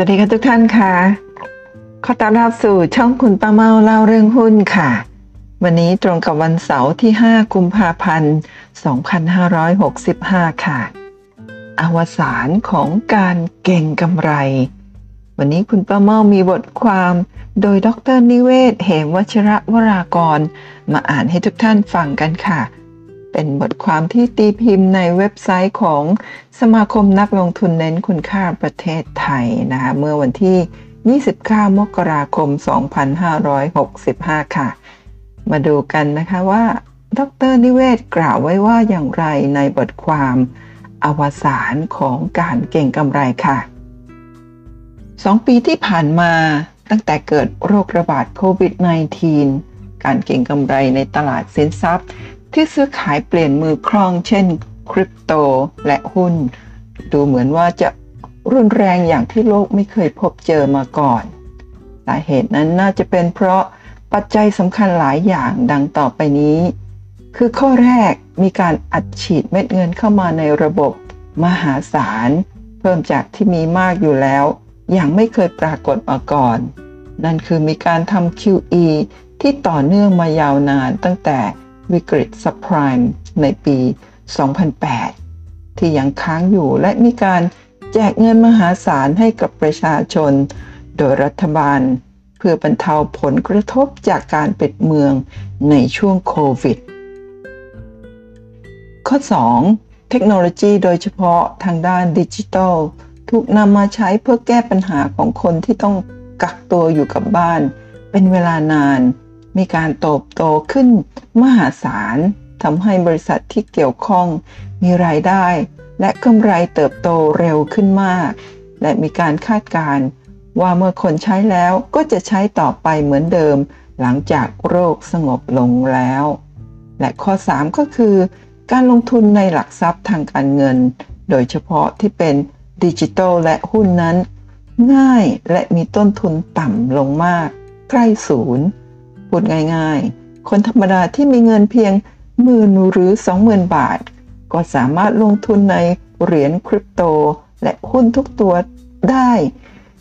วัสดีค่ะทุกท่านค่ะ ขอต้อนรับสู่ช่องคุณป้าเมาเล่าเรื่องหุ้นค่ะ วันนี้ตรงกับวันเสาร์ที่ 5 กุมภาพันธ์ 2565 ค่ะ อวสานของการเก่งกำไร วันนี้คุณป้าเมามีบทความโดยดรนิเวศ เหมวัชระวรากร มาอ่านให้ทุกท่านฟังกันค่ะ เป็นบทความที่ตีพิมพ์ในเว็บไซต์ของสมาคมนักลงทุนเน้นคุณค่าประเทศไทยนะคะเมื่อวันที่ 29 มกราคม 2565 ค่ะ มาดูกันนะคะว่า ดรนิเวศกล่าวไว้ว่าอย่างไรในบทความอวสานของการเก่งกำไรค่ะสองปีที่ผ่านมาตั้งแต่เกิดโรคระบาดโควิด -19 การเก่งกำไรในตลาดสินทรัพย์ ที่ซื้อขายเปลี่ยนมือครอง เช่นคริปโตและหุ้น ดูเหมือนว่าจะรุนแรงอย่างที่โลกไม่เคยพบเจอมาก่อนสาเหตุนั้นน่าจะเป็นเพราะปัจจัยสำคัญหลายอย่างดังต่อไปนี้ คือข้อแรกมีการอัดฉีดเม็ดเงินเข้ามาในระบบมหาศาล เพิ่มจากที่มีมากอยู่แล้ว อย่างไม่เคยปรากฏมาก่อน นั่นคือมีการทำ QE ที่ต่อเนื่องมายาวนานตั้งแต่ วิกฤตซับไพรม์ในปี 2008 ที่ยังค้างอยู่และมีการแจกเงินมหาศาลให้กับประชาชน โดยรัฐบาล เพื่อบรรเทาผลกระทบจากการปิดเมืองในช่วงโควิด ข้อ 2. เทคโนโลยีโดยเฉพาะทางด้านดิจิทัล ถูกนำมาใช้เพื่อแก้ปัญหาของคนที่ต้องกักตัวอยู่กับบ้าน เป็นเวลานาน มีการโตบโตขึ้นมหาศาลทำให้บริษัทที่เกี่ยวข้องมีรายได้ และกำไรเติบโตเร็วขึ้นมาก และมีการคาดการณ์ว่าเมื่อคนใช้แล้วก็จะใช้ต่อไปเหมือนเดิม หลังจากโรคสงบลงแล้ว และข้อ 3 ก็คือ การลงทุนในหลักทรัพย์ทางการเงิน โดยเฉพาะที่เป็นดิจิทัลและหุ้นนั้น ง่ายและมีต้นทุนต่ำลงมาก ใกล้ศูนย์ พูดง่ายๆ คนธรรมดาที่มีเงินเพียงหมื่นหรือ 20,000 บาท ก็สามารถลงทุนในเหรียญคริปโต และหุ้นทุกตัวได้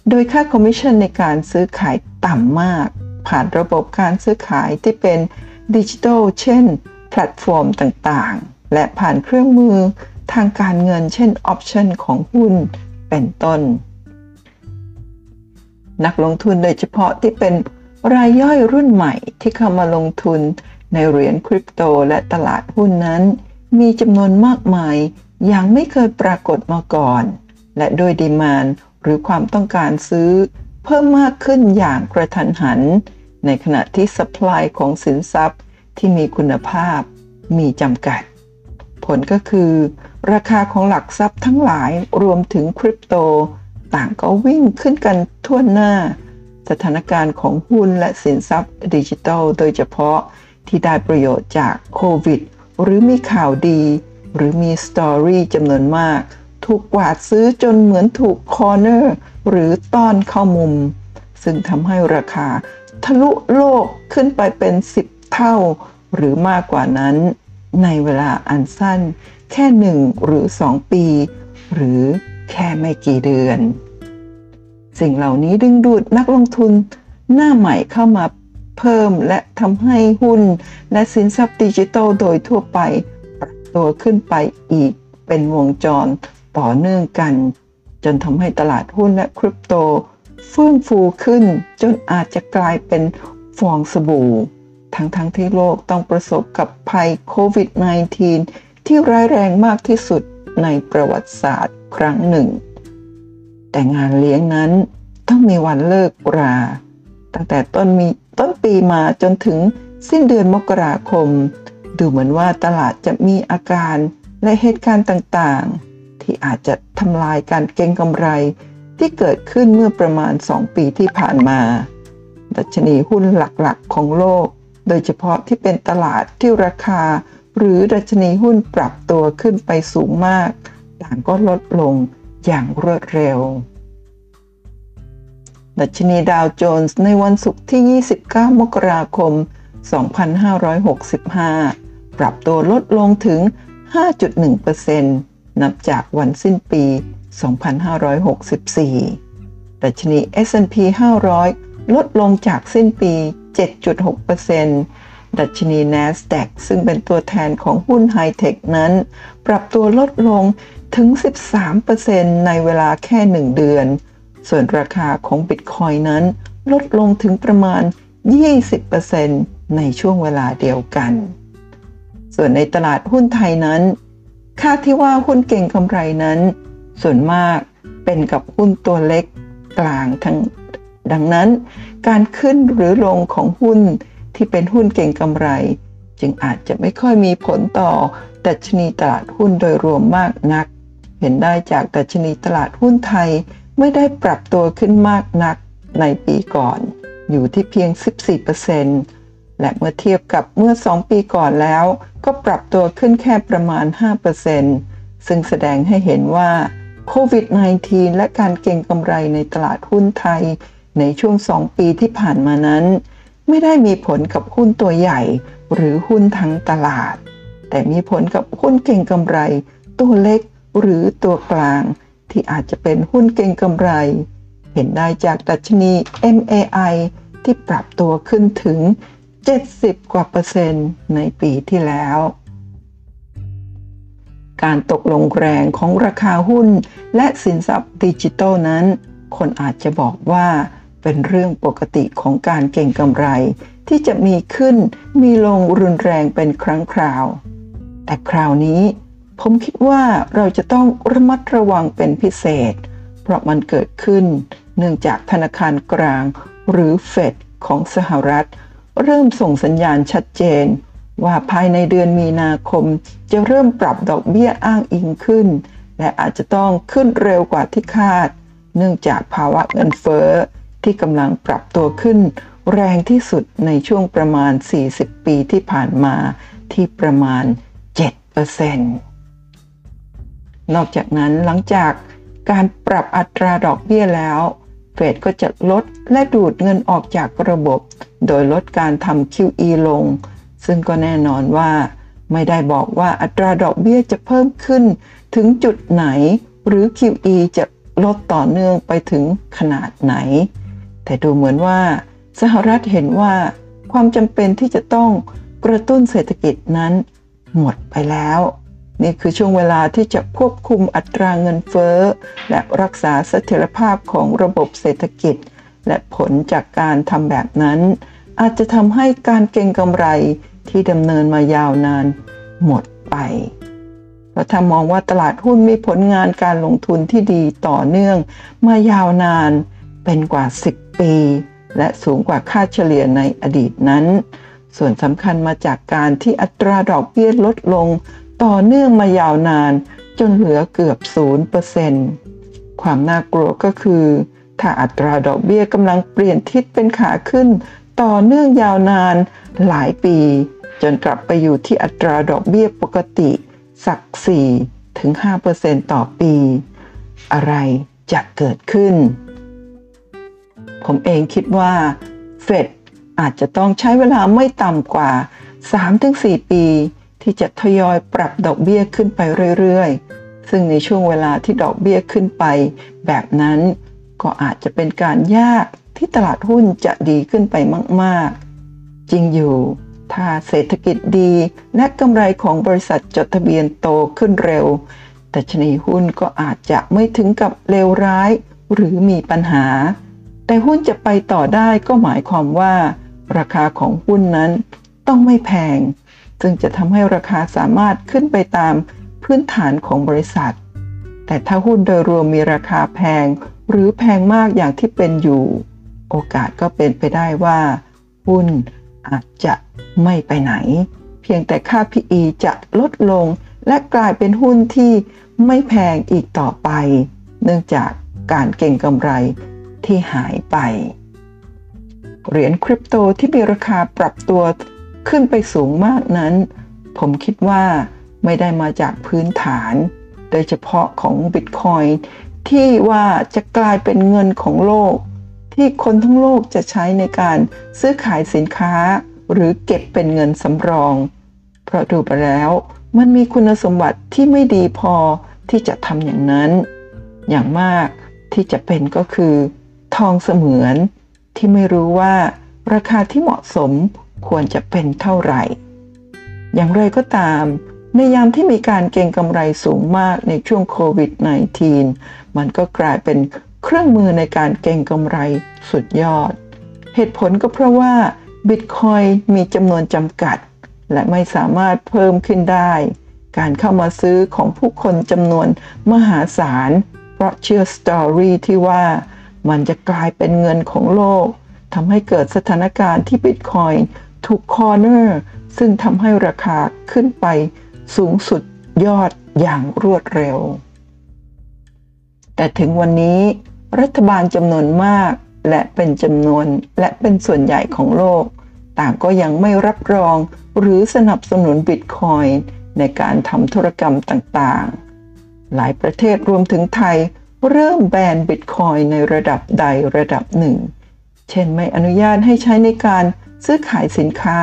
โดยค่าคอมมิชชั่นในการซื้อขายต่ำมาก ผ่านระบบการซื้อขายที่เป็นดิจิทัลเช่น แพลตฟอร์มต่างๆ และผ่านเครื่องมือทางการเงินเช่นออปชันของหุ้นเป็นต้น นักลงทุนโดยเฉพาะที่เป็น รายย่อยรุ่นใหม่ที่เข้ามาลงทุนในเหรียญคริปโตและตลาดหุ้นนั้น มีจำนวนมากมายอย่างไม่เคยปรากฏมาก่อน และโดยดีมานหรือความต้องการซื้อ เพิ่มมากขึ้นอย่างกระทันหัน ในขณะที่สป라이ของสินทรัพย์ที่มีคุณภาพมีจำกัด ผลก็คือ ราคาของหลักทรัพย์ทั้งหลายรวมถึงคริปโต ต่างก็วิ่งขึ้นกันทั่วหน้า สถานการณ์ของหุ้นและสินทรัพย์ดิจิทัล โดยเฉพาะที่ได้ประโยชน์จากโควิด หรือมีข่าวดี หรือมีสตอรี่จำนวนมาก ถูกกวาดซื้อจนเหมือนถูกคอร์เนอร์ หรือต้อนเข้ามุม ซึ่งทำให้ราคา ทะลุโลกขึ้นไปเป็น 10 เท่า หรือมากกว่านั้น ในเวลาอันสั้น แค่หนึ่งหรือสองปี หรือแค่ไม่กี่เดือน สิ่งเหล่านี้ดึงดูดนักลงทุนหน้าใหม่เข้ามาเพิ่มและทำให้หุ้นและสินทรัพย์ดิจิทัลโดยทั่วไปปรับตัวขึ้นไปอีกเป็นวงจรต่อเนื่องกัน จนทำให้ตลาดหุ้นและคริปโตเฟื่องฟูขึ้น จนอาจจะกลายเป็นฟองสบู่ ทั้งทั้งที่โลกต้องประสบกับภัยโควิด -19 ที่ร้ายแรงมากที่สุดในประวัติศาสตร์ครั้งหนึ่ง แต่งานเลี้ยงนั้นต้องมีวันเลิกรา ตั้งแต่ต้นมีต้นปีมาจนถึงสิ้นเดือนมกราคม ดูเหมือนว่าตลาดจะมีอาการและเหตุการณ์ต่างๆ ที่อาจจะทำลายการเก็งกำไรที่เกิดขึ้นเมื่อประมาณ 2 ปีที่ผ่านมา ดัชนีหุ้นหลักๆ ของโลก โดยเฉพาะที่เป็นตลาดที่ราคา หรือดัชนีหุ้นปรับตัวขึ้นไปสูงมาก ต่างก็ลดลง อย่างรวดเร็ว ดัชนีดาวโจนส์ในวันศุกร์ที่ 29 มกราคม 2565 ปรับตัวลดลงถึง 5.1%นับจากวันสิ้นปี 2564 ดัชนี S&P 500 ลดลงจากสิ้นปี 7.6%ดัชนี NASDAQ ซึ่งเป็นตัวแทนของหุ้นไฮเทคนั้น ปรับตัวลดลง ถึง 13%ในเวลาแค่ 1 เดือน ส่วนราคาของบิตคอยนั้น ลดลงถึงประมาณ 20%ในช่วงเวลาเดียวกัน ส่วนในตลาดหุ้นไทยนั้น คาดที่ว่าหุ้นเก่งกำไรนั้น ส่วนมากเป็นกับหุ้นตัวเล็กกลางทั้งดังนั้น การขึ้นหรือลงของหุ้นที่เป็นหุ้นเก่งกำไร จึงอาจจะไม่ค่อยมีผลต่อดัชนีตลาดหุ้นโดยรวมมากนัก ห็นได้จากดัชนีตลาดหุ้นไทยไม่ได้ปรับตัวขึ้นมากนักในปีก่อน อยู่ที่เพียง 14%และเมื่อเทียบกับเมื่อ 2 ปีก่อนแล้ว ก็ปรับตัวขึ้นแค่ประมาณ 5%ซึ่งแสดงให้เห็นว่าโควิด -19 และการเก็งกำไรในตลาดหุ้นไทย ในช่วง 2 ปีที่ผ่านมานั้น ไม่ได้มีผลกับหุ้นตัวใหญ่ หรือหุ้นทั้งตลาด แต่มีผลกับหุ้นเก่งกำไรตัวเล็ก หรือตัวกลางที่อาจจะเป็นหุ้นเก่งกำไร เห็นได้จากดัชนี MAI ที่ปรับตัวขึ้นถึง 70 กว่าเปอร์เซ็นต์ในปีที่แล้ว การตกลงแรงของราคาหุ้นและสินทรัพย์ดิจิทัลนั้น คนอาจจะบอกว่าเป็นเรื่องปกติของการเก่งกำไร ที่จะมีขึ้นมีลงรุนแรงเป็นครั้งคราว แต่คราวนี้ ผมคิดว่าเราจะต้องระมัดระวังเป็นพิเศษ เพราะมันเกิดขึ้น เนื่องจากธนาคารกลาง หรือเฟดของสหรัฐ เริ่มส่งสัญญาณชัดเจน ว่าภายในเดือนมีนาคม จะเริ่มปรับดอกเบี้ยอ้างอิงขึ้น และอาจจะต้องขึ้นเร็วกว่าที่คาด เนื่องจากภาวะเงินเฟ้อที่กำลังปรับตัวขึ้น แรงที่สุดในช่วงประมาณ 40 ปีที่ผ่านมาที่ประมาณ7%น นอกจากนั้นหลังจากการปรับอัตราดอกเบี้ยแล้ว เฟดก็จะลดและดูดเงินออกจากระบบ โดยลดการทำ QE ลง ซึ่งก็แน่นอนว่า ไม่ได้บอกว่าอัตราดอกเบี้ยจะเพิ่มขึ้นถึงจุดไหน หรือ QE จะลดต่อเนื่องไปถึงขนาดไหน แต่ดูเหมือนว่า สหรัฐเห็นว่า ความจำเป็นที่จะต้องกระตุ้นเศรษฐกิจนั้น หมดไปแล้ว นี่คือช่วงเวลาที่จะควบคุมอัตราเงินเฟ้อ และรักษาเสถียรภาพของระบบเศรษฐกิจ และผลจากการทำแบบนั้น อาจจะทำให้การเก็งกำไรที่ดำเนินมายาวนาน หมดไปเราถ้ามองว่าตลาดหุ้นมีผลงานการลงทุนที่ดีต่อเนื่อง มายาวนานเป็นกว่า 10 ปี และสูงกว่าค่าเฉลี่ยในอดีตนั้น ส่วนสำคัญมาจากการที่อัตราดอกเบี้ยลดลง ต่อเนื่องมายาวนานจนเหลือเกือบ 0%ความน่ากลัวก็คือ ถ้าอัตราดอกเบี้ยกำลังเปลี่ยนทิศเป็นขาขึ้น ต่อเนื่องยาวนานหลายปี จนกลับไปอยู่ที่อัตราดอกเบี้ยปกติ สัก 4 ถึง 5%ต่อปี อะไรจะเกิดขึ้น ผมเองคิดว่า เฟดอาจจะต้องใช้เวลาไม่ต่ำกว่า 3-4 ปี ที่จะทยอยปรับดอกเบี้ยขึ้นไปเรื่อยๆ ซึ่งในช่วงเวลาที่ดอกเบี้ยขึ้นไป แบบนั้นก็อาจจะเป็นการยากที่ตลาดหุ้นจะดีขึ้นไปมากๆ จริงอยู่ถ้าเศรษฐกิจดีและกำไรของบริษัทจดทะเบียนโตขึ้นเร็วแต่ชนีหุ้นก็อาจจะไม่ถึงกับเลวร้าย หรือมีปัญหา แต่หุ้นจะไปต่อได้ก็หมายความว่า ราคาของหุ้นนั้นต้องไม่แพง ซึ่งจะทำให้ราคาสามารถขึ้นไปตามพื้นฐานของบริษัท แต่ถ้าหุ้นโดยรวมมีราคาแพง หรือแพงมากอย่างที่เป็นอยู่ โอกาสก็เป็นไปได้ว่า หุ้นอาจจะไม่ไปไหน เพียงแต่ค่า PE จะลดลง และกลายเป็นหุ้นที่ไม่แพงอีกต่อไป เนื่องจากการเก่งกำไรที่หายไป เหรียญคริปโตที่มีราคาปรับตัว ขึ้นไปสูงมากนั้น ผมคิดว่าไม่ได้มาจากพื้นฐาน โดยเฉพาะของบิตคอยที่ว่าจะกลายเป็นเงินของโลก ที่คนทั้งโลกจะใช้ในการซื้อขายสินค้า หรือเก็บเป็นเงินสำรอง เพราะดูไปแล้วมันมีคุณสมบัติที่ไม่ดีพอที่จะทำอย่างนั้น อย่างมากที่จะเป็นก็คือ ทองเสมือนที่ไม่รู้ว่าราคาที่เหมาะสม ควรจะเป็นเท่าไหร่ อย่างไรก็ตาม ในยามที่มีการเก็งกำไรสูงมากในช่วงโควิด -19 มันก็กลายเป็นเครื่องมือในการเก็งกำไรสุดยอด เหตุผลก็เพราะว่าบิตคอยมีจำนวนจำกัด และไม่สามารถเพิ่มขึ้นได้ การเข้ามาซื้อของผู้คนจำนวนมหาศาล เพราะเชื่อสตอรี่ที่ว่ามันจะกลายเป็นเงินของโลกทำให้เกิดสถานการณ์ที่บิตคอย ถูกคอร์เนอร์ ซึ่งทำให้ราคาขึ้นไปสูงสุดยอดอย่างรวดเร็ว แต่ถึงวันนี้ รัฐบาลจำนวนมากและเป็นจำนวนและเป็นส่วนใหญ่ของโลก ต่างก็ยังไม่รับรองหรือสนับสนุนบิตคอยในการทำธุรกรรมต่างๆ หลายประเทศรวมถึงไทยเริ่มแบนบิตคอยในระดับใดระดับหนึ่ง เช่นไม่อนุญาตให้ใช้ในการ ซื้อขายสินค้า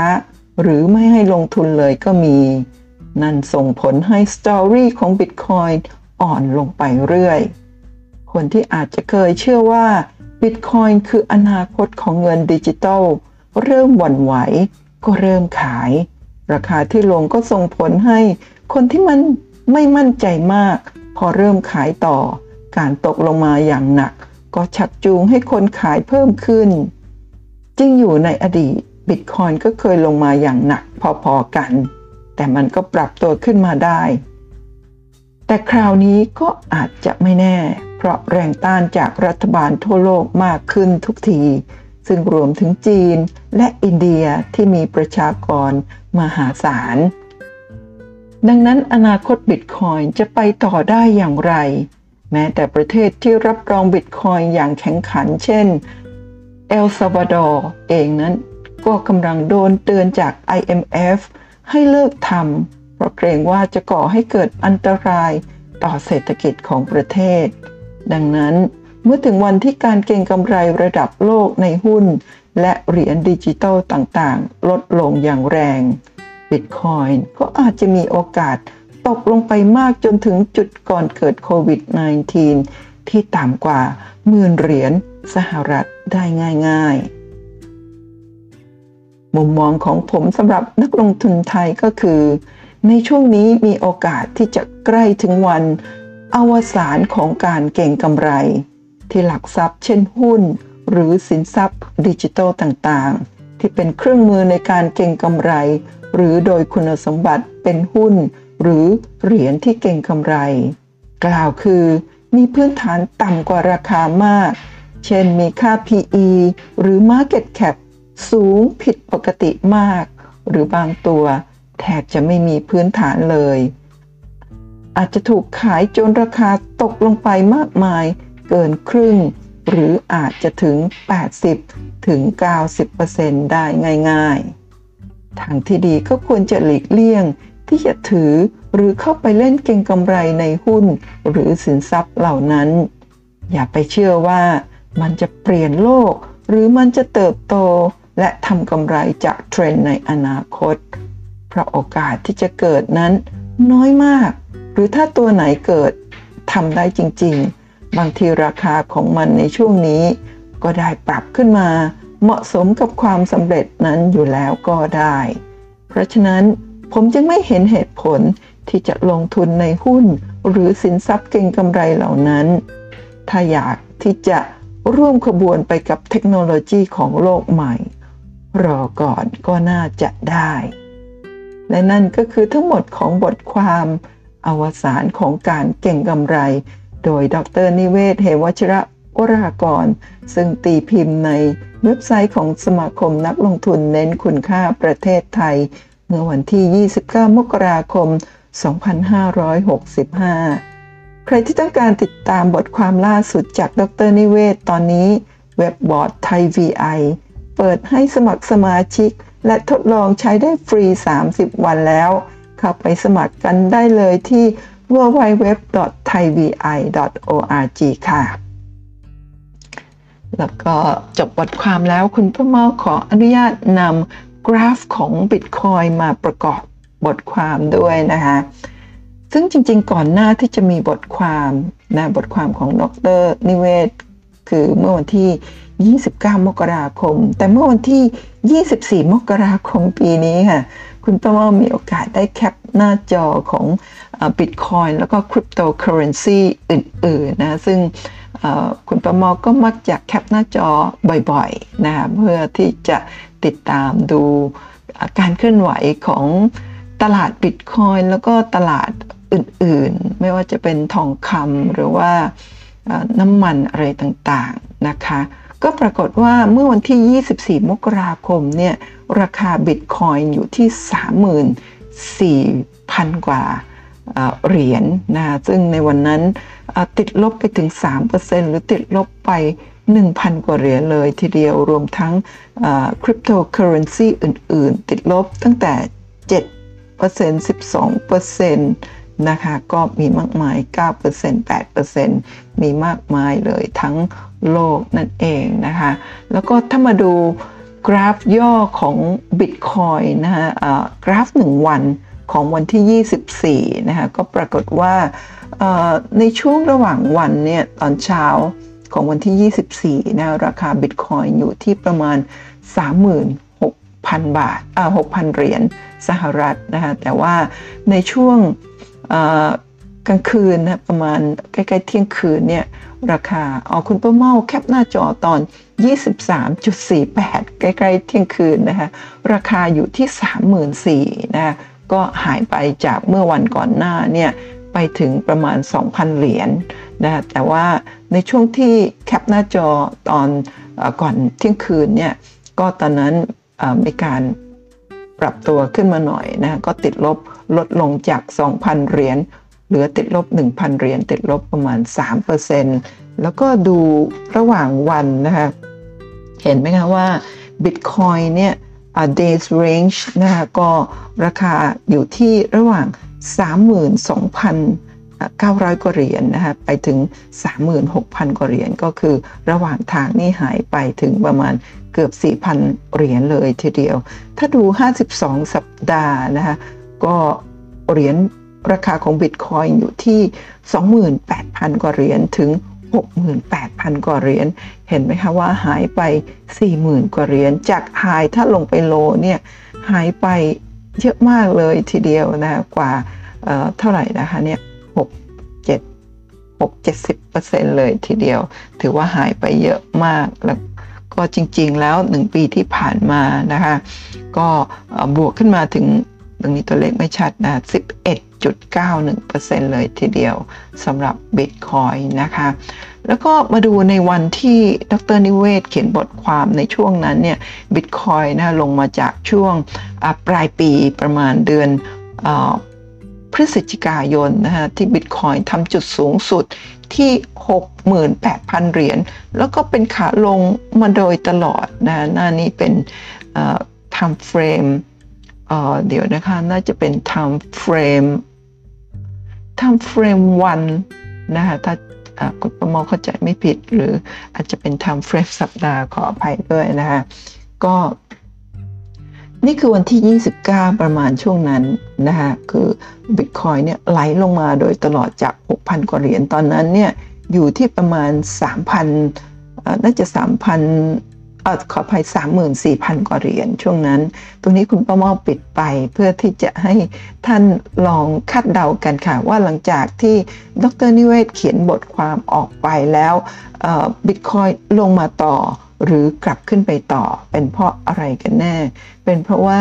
หรือไม่ให้ลงทุนเลยก็มี นั่นส่งผลให้สตอรี่ของบิตคอยอ่อนลงไปเรื่อย คนที่อาจจะเคยเชื่อว่าบิตคอยคืออนาคตของเงินดิจิตอลเริ่มหวั่นไหว ก็เริ่มขาย ราคาที่ลงก็ส่งผลให้ คนที่มันไม่มั่นใจมาก พอเริ่มขายต่อ การตกลงมาอย่างหนัก ก็ชักจูงให้คนขายเพิ่มขึ้น จริงอยู่ในอดีต บิตคอยก็เคยลงมาอย่างหนักพอๆกัน แต่มันก็ปรับตัวขึ้นมาได้ แต่คราวนี้ก็อาจจะไม่แน่ เพราะแรงต้านจากรัฐบาลทั่วโลกมากขึ้นทุกที ซึ่งรวมถึงจีนและอินเดียที่มีประชากรมหาศาล ดังนั้นอนาคตบิตคอยจะไปต่อได้อย่างไร แม้แต่ประเทศที่รับรองบิตคอยอย่างแข็งขัน เช่น เอลซาวาดอร์เองนั้น ก็กำลังโดนเตือนจาก IMF ให้เลิกทำเพราะเกรงว่าจะก่อให้เกิดอันตรายต่อเศรษฐกิจของประเทศ ดังนั้นเมื่อถึงวันที่การเก็งกำไรระดับโลกในหุ้น และเหรียญดิจิตอลต่างๆ ลดลงอย่างแรงบิตคอยน์ก็อาจจะมีโอกาสตกลงไปมากจนถึงจุดก่อนเกิดโควิด -19 ที่ต่ำกว่าหมื่นเหรียญสหรัฐได้ง่าย ๆ มุมมองของผมสำหรับนักลงทุนไทยก็คือ ในช่วงนี้มีโอกาสที่จะใกล้ถึงวัน อวสานของการเก่งกำไร ที่หลักทรัพย์เช่นหุ้น หรือสินทรัพย์ ดิจิทัลต่างๆ ที่เป็นเครื่องมือในการเก่งกำไร หรือโดยคุณสมบัติเป็นหุ้น หรือเหรียญที่เก่งกำไร กล่าวคือมีพื้นฐานต่ำกว่าราคามาก เช่นมีค่า PE หรือ Market Cap สูงผิดปกติมาก หรือบางตัวแทบจะไม่มีพื้นฐานเลย อาจจะถูกขายจนราคาตกลงไปมากมายเกินครึ่ง หรืออาจจะถึง 80 ถึง 90%ได้ง่ายๆ ทางที่ดีก็ควรจะหลีกเลี่ยงที่จะถือหรือเข้าไปเล่นเก็งกำไรในหุ้น หรือสินทรัพย์เหล่านั้น อย่าไปเชื่อว่ามันจะเปลี่ยนโลก หรือมันจะเติบโต และทำกำไรจากเทรนด์ในอนาคต เพราะโอกาสที่จะเกิดนั้นน้อยมาก หรือถ้าตัวไหนเกิดทำได้จริง ๆ บางทีราคาของมันในช่วงนี้ ก็ได้ปรับขึ้นมา เหมาะสมกับความสำเร็จนั้นอยู่แล้วก็ได้ เพราะฉะนั้นผมจึงไม่เห็นเหตุผลที่จะลงทุนในหุ้น หรือสินทรัพย์เก่งกำไรเหล่านั้น ถ้าอยากที่จะร่วมขบวนไปกับเทคโนโลยีของโลกใหม่ รอก่อนก็น่าจะได้ และนั่นก็คือทั้งหมดของบทความอวสานของการเก่งกำไร โดยดรนิเวศ เหวชระวรากร ซึ่งตีพิมพ์ในเว็บไซต์ของสมาคมนักลงทุนเน้นคุณค่าประเทศไทย เมื่อวันที่ 29 มกราคม 2565 ใครที่ต้องการติดตามบทความล่าสุดจากดร.นิเวศน์ ตอนนี้เว็บบอร์ดไทย VI เปิดให้สมัครสมาชิก และทดลองใช้ได้ฟรี 30 วันแล้ว เข้าไปสมัครกันได้เลยที่ www.thaivi.org ค่ะ แล้วก็จบบทความแล้วคุณพ่อมอขออนุญาตนำกราฟของ Bitcoin มาประกอบบทความด้วยนะคะซึ่งจริงๆ ก่อนหน้าที่จะมีบทความนะบทความของดรนิเวศ คือเมื่อวันที่ 29 มกราคม แต่เมื่อวันที่ 24 มกราคมปีนี้ค่ะ คุณป้าว่ามีโอกาสได้แคปหน้าจอของบิตคอยแล้วก็คริปโตเคอเรนซีอื่นๆนะซึ่งคุณประมอก็มักจะแคปหน้าจอบ่อยๆนะเพื่อที่จะติดตามดูการเคลื่อนไหวของตลาดบิตคอยแล้วก็ตลาดอื่นๆ ไม่ว่าจะเป็นทองคำหรือว่า น้ำมันอะไรต่างๆนะคะ ก็ปรากฏว่าเมื่อวันที่ 24 มกราคมเนี่ยราคาบิตคอยน์อยู่ที่ 34,000 กว่าเหรียญนนะซึ่งในวันนั้นติดลบไปถึง 3%หรือติดลบไป 1,000 กว่าเหรียญเลยทีเดียวรวมทั้งคริปโตเคอเรนซีอื่น ๆ ติดลบตั้งแต่ 7% 12% นะคะก็มีมากมาย 9% 8%มีมากมายเลยทั้งโลกนั่นเองนะคะ แล้วก็ถ้ามาดูกราฟย่อของ Bitcoin นะคะกราฟ 1 วันของวันที่ 24 นะคะก็ปรากฏว่าในช่วงระหว่างวันเนี่ยตอนเช้าของวันที่ 24 นะราคาบิตคอยอยู่ที่ประมาณ 36,000 บาทอ่า6,000 เหรียญสหรัฐนะคะแต่ว่าในช่วง กลางคืนนะประมาณใกล้ๆเที่ยงคืนเนี่ยราคาอ๋อคุณป้าเมาแคปหน้าจอตอน 23.48 ใกล้ๆเที่ยงคืนนะคะราคาอยู่ที่ 34,000นะก็หายไปจากเมื่อวันก่อนหน้าเนี่ยไปถึงประมาณ 2,000 เหรียญนนะแต่ว่าในช่วงที่แคปหน้าจอตอนก่อนเที่ยงคืนเนี่ยก็ตอนนั้นมีการ ปรับตัวขึ้นมาหน่อยนะก็ติดลบลดลงจาก 2,000 เหรียญเหลือติดลบ 1,000 เหรียญติดลบประมาณ 3%แล้วก็ดูระหว่างวันนะคะเห็นไหมคะว่า Bitcoin เนี่ย days range นะคะก็ราคาอยู่ที่ระหว่าง 32,000 900 กว่าเหรียญนนะคะไปถึง 36,000 กว่าเหรียญก็คือระหว่างทางนี่หายไปถึงประมาณเกือบ 4,000 เหรียญเลยทีเดียว ถ้าดู 52 สัปดาห์นะคะก็เหรียญราคาของบิตคอยอยู่ที่ 28,000 กว่าเหรียญถึง 68,000 กว่าเหรียญ เห็นไหมคะว่าหายไป 40,000 กว่าเหรียญ จากหายถ้าลงไปโลเนี่ยหายไปเยอะมากเลยทีเดียวนะกว่าเท่าไหร่นะคะเนี่ย หกเจ็ดหกเจ็ดสิบเปอร์เซ็นเลยทีเดียว ถือว่าหายไปเยอะมากแล้วก็จริงๆแล้วหนึ่งปีที่ผ่านมานะคะ ก็บวกขึ้นมาถึงตรงนี้ตัวเลขไม่ชัดนะ 11.91%เลยทีเดียวสำหรับ Bitcoin นะคะ แล้วก็มาดูในวันที่ดรนิเวศเขียนบทความในช่วงนั้นเนี่ยบิตคอยนะลงมาจากช่วงปลายปีประมาณเดือน พฤศจิกายนนะฮะที่บิตคอยทำจุดสูงสุดที่ 68,000 เหรียญ แล้วก็เป็นขาลงมาโดยตลอดนะหน้านี้เป็น time frame เดี๋ยวนะคะ น่าจะเป็น time frame time frame วันนะคะถ้าคุณประมอเข้าใจไม่ผิด หรืออาจจะเป็นทำเฟรชสัปดาห์ขออภัยด้วยนะคะก็ นี่คือวันที่ 29 ประมาณช่วงนั้นนะคะคือบิตคอยเนี่ยไหลลงมาโดยตลอดจาก 6,000 กว่าเหรียญตอนนั้นเนี่ยอยู่ที่ประมาณ 3,000 น่าจะ 3,000อขออภัย34,000 กว่าเหรียญช่วงนั้น ตรงนี้คุณป้าเมาปิดไปเพื่อที่จะให้ท่านลองคาดเดากันค่ะ ว่าหลังจากที่ดรนิเวศเขียนบทความออกไปแล้วบิตคอยลงมาต่อ หรือกลับขึ้นไปต่อเป็นเพราะอะไรกันแน่ เป็นเพราะว่า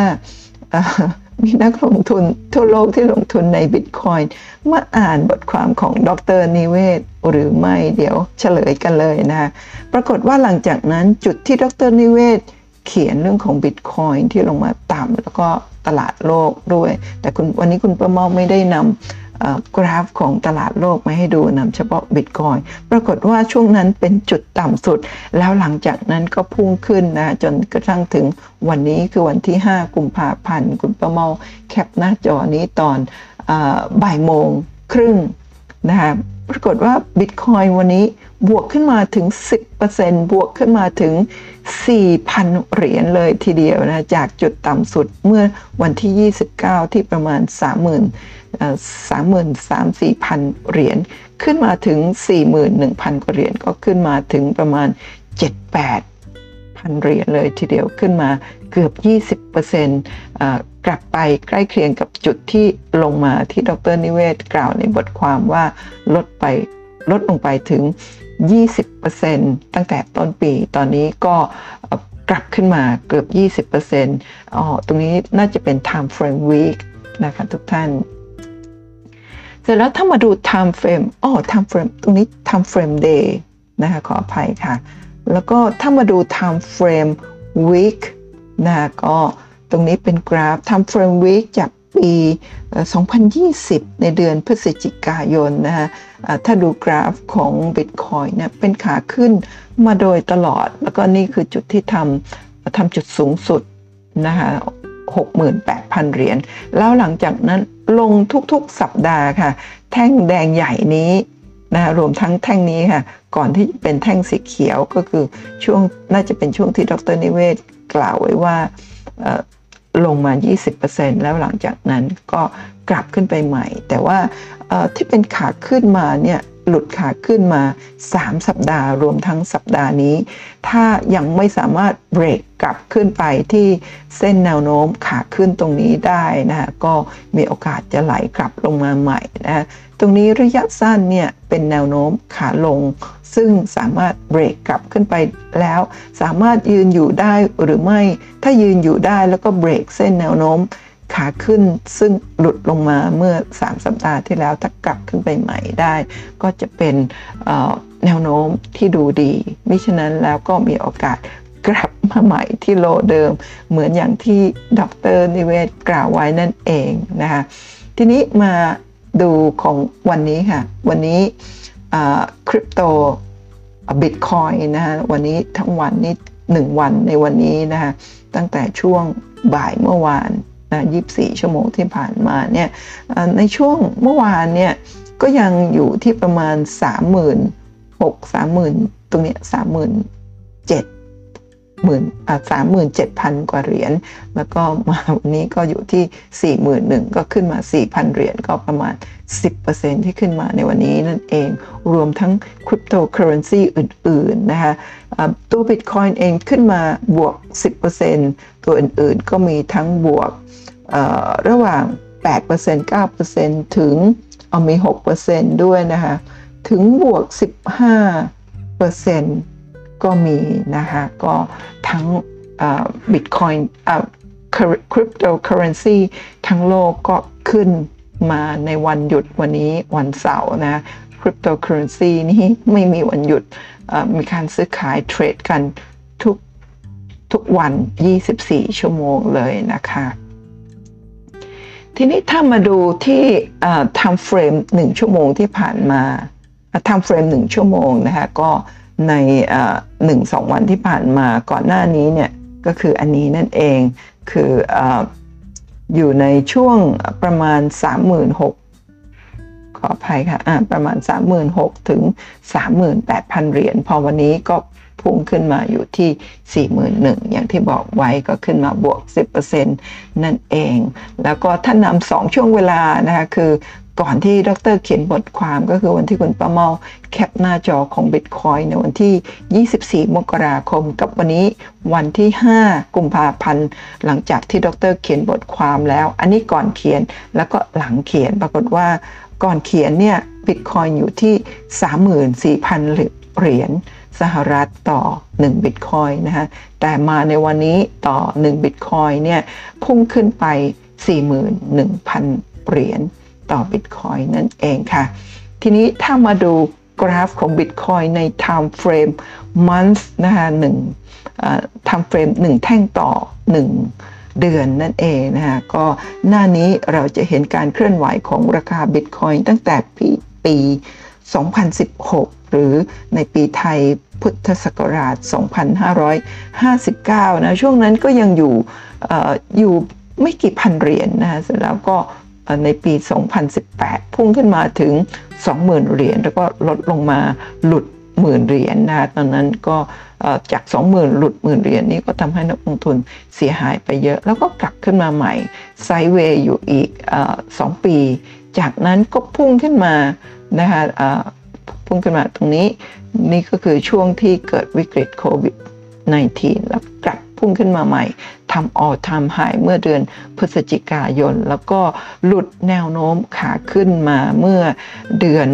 มีนักลงทุนทั่วโลกที่ลงทุนในบิตคอยน์มาอ่านบทความของดรนิเวศ หรือไม่เดี๋ยวเฉลยกันเลยนะคะปรากฏว่าหลังจากนั้นจุดที่ดรนิเวศ เขียนเรื่องของบิตคอยน์ที่ลงมาต่ำแล้วก็ตลาดโลกด้วย แต่คุณวันนี้คุณประมอไม่ได้นำ กราฟของตลาดโลกมาให้ดูนำเฉพาะบิตคอยปรากฏว่าช่วงนั้นเป็นจุดต่ำสุด แล้วหลังจากนั้นก็พุ่งขึ้นนะจนกระทั่งถึงวันนี้คือวันที่ 5 กุมภาพันธ์คุณประเมาแคปหน้าจอนี้ตอนบ่ายโมงครึ่งนะคะ ปรากฏว่า Bitcoin วันนี้บวกขึ้นมาถึง 10%บวกขึ้นมาถึง 4,000 เหรียญเลยทีเดียวนะ จากจุดต่ำสุดเมื่อวันที่ 29 ที่ประมาณ 30,000 33,000 4,000เหรียญ ขึ้นมาถึง 41,000 กว่าเหรียญ ก็ขึ้นมาถึงประมาณ 7-8พันเหรียญเลยทีเดียวขึ้นมาเกือบ 20% กลับไปใกล้เคียงกับจุดที่ลงมาที่ดรนิเวศกล่าวในบทความว่าลดไปลดลงไปถึง 20%ตั้งแต่ต้นปี ตอนนี้ก็กลับขึ้นมาเกือบ 20%อ๋อตรงนี้น่าจะเป็น time frame week นะคะทุกท่าน เสร็จแล้วถ้ามาดู time frame อ๋อ time frame ตรงนี้ time frame day นะคะขออภัยค่ะ แล้วก็ถ้ามาดู time frame week นะคะก็ ตรงนี้เป็นกราฟ time frame week จากปี 2020 ในเดือนพฤศจิกายนนะคะถ้าดูกราฟของ Bitcoin เนี่ยเป็นขาขึ้นมาโดยตลอด แล้วก็นี่คือจุดที่ทำทำจุดสูงสุดนะคะ68,000 เหรียญ แล้วหลังจากนั้นลงทุกๆสัปดาห์ค่ะ แท่งแดงใหญ่นี้นะคะรวมทั้งแท่งนี้ค่ะ ก่อนที่จะเป็นแท่งสีเขียวก็คือช่วงน่าจะเป็นช่วงที่ดรนิเวศกล่าวไว้ว่า ลงมา 20%แล้วหลังจากนั้นก็กลับขึ้นไปใหม่ แต่ว่าที่เป็นขาขึ้นมาเนี่ยหลุดขาขึ้นมา 3 สัปดาห์ รวมทั้งสัปดาห์นี้ ถ้ายังไม่สามารถเบรกกลับขึ้นไปที่เส้นแนวโน้มขาขึ้นตรงนี้ได้นะคะก็มีโอกาสจะไหลกลับลงมาใหม่นะ ตรงนี้ระยะสั้นเนี่ยเป็นแนวโน้มขาลง ซึ่งสามารถเบรกกลับขึ้นไปแล้ว สามารถยืนอยู่ได้หรือไม่ ถ้ายืนอยู่ได้แล้วก็เบรกเส้นแนวโน้มขาขึ้นซึ่งหลุดลงมาเมื่อ 3 สัปดาห์ที่แล้วถ้ากลับขึ้นไปใหม่ได้ ก็จะเป็นแนวโน้มที่ดูดีมิฉะนั้นแล้วก็มีโอกาสกลับมาใหม่ที่โลเดิม เหมือนอย่างที่ดรนิเวศกล่าวไว้นั่นเองนะคะทีนี้มา ดูของวันนี้ค่ะ วันนี้คริปโตบิตคอยนะฮะวันนี้ทั้งวันนี้หนึ่งวันในวันนี้นะคะตั้งแต่ช่วงบ่ายเมื่อวานนะ24 ชั่วโมงที่ผ่านมาเนี่ยในช่วงเมื่อวานเนี่ยก็ยังอยู่ที่ประมาณ 36 30,000 ตรงเนี้ย37,000 หมื่นสามหมื่นเจ็ดพันกว่าเหรียญ แล้วก็มาวันนี้ก็อยู่ที่สี่หมื่นหนึ่งก็ขึ้นมาสี่พันเหรียญก็ประมาณ 10%ที่ขึ้นมาในวันนี้นั่นเอง รวมทั้งคริปโตเคอเรนซีอื่น ๆ นะคะตัว Bitcoin เองขึ้นมาบวก 10%ตัวอื่น ๆ ก็มีทั้งบวกเอ่อระหว่าง 8% 9%ถึงเอามี 6%ด้วยนะคะ ถึงบวก 15% ก็มีนะคะก็ทั้งบิตคอยน์คริปโตเคอเรนซีทั้งโลกก็ขึ้นมาในวันหยุดวันนี้วันเสาร์นะคริปโตเคอเรนซีนี้ไม่มีวันหยุดมีการซื้อขายเทรดกันทุกทุกวัน 24 ชั่วโมงเลยนะคะ ทีนี้ถ้ามาดูที่เอ่อ time frame 1ชั่วโมงที่ผ่านมาเอ่อ time frame 1ชั่วโมงนะคะก็ ในหนึ่งสองวันที่ผ่านมาก่อนหน้านี้เนี่ยก็คืออันนี้นั่นเองคือออยู่ในช่วงประมาณ 36,000 ขออภัยค่ะอ่าประมาณ 36,000 ถึง 38,000 เหรียญพอวันนี้ก็พุ่งขึ้นมาอยู่ที่ 41,000 อย่างที่บอกไว้ก็ขึ้นมาบวก 10%นั่นเอง แล้วก็ถ้านำสองช่วงเวลานะคะคือ ก่อนที่ดรเขียนบทความก็คือวันที่คุณประเมาแคปหน้าจอของ Bitcoin ในวันที่ 24 มกราคม กับวันนี้วันที่ 5 กุมภาพันธ์ หลังจากที่ดรเขียนบทความแล้ว อันนี้ก่อนเขียนแล้วก็หลังเขียนปรากฏว่าก่อนเขียนเนี่ย Bitcoin อยู่ที่ 34,000 เหรียญสหรัฐต่อ1 Bitcoin นะคะแต่มาในวันนี้ต่อ1 Bitcoin เนี่ยพุ่งขึ้นไป 41,000 เหรียญ ต่อ Bitcoin นั่นเองค่ะ ทีนี้ถ้ามาดูกราฟของ Bitcoin ใน time frame month นะคะหนึ่งเอ่อ time frame หนึ่งแท่งต่อ 1 เดือนนั่นเองนะคะก็หน้านี้เราจะเห็นการเคลื่อนไหวของราคา Bitcoin ตั้งแต่ปีปี2016 หรือในปีไทยพุทธศักราช 2559 นะ ช่วงนั้นก็ยังอยู่อออยู่ไม่กี่พันเหรียญนะคะเสร็จแล้วก็ ในปี 2018 พุ่งขึ้นมาถึง 20,000 เหรียญแล้วก็ลดลงมาหลุดหมื่นเหรียญนะตอนนั้นก็จาก 20,000 หลุดหมื่นเหรียญนี้ก็ทำให้นักลงทุนเสียหายไปเยอะ แล้วก็กลับขึ้นมาใหม่ไซเวย์อยู่อีกสองปี จากนั้นก็พุ่งขึ้นมานะคะพุ่งขึ้นมาตรงนี้นี่ก็คือช่วงที่เกิดวิกฤตโควิด -19 แล้วกลับพุ่งขึ้นมาใหม่ ทำออทำหายเมื่อเดือนพฤศจิกายน แล้วก็หลุดแนวโน้มขาขึ้นมาเมื่อเดือน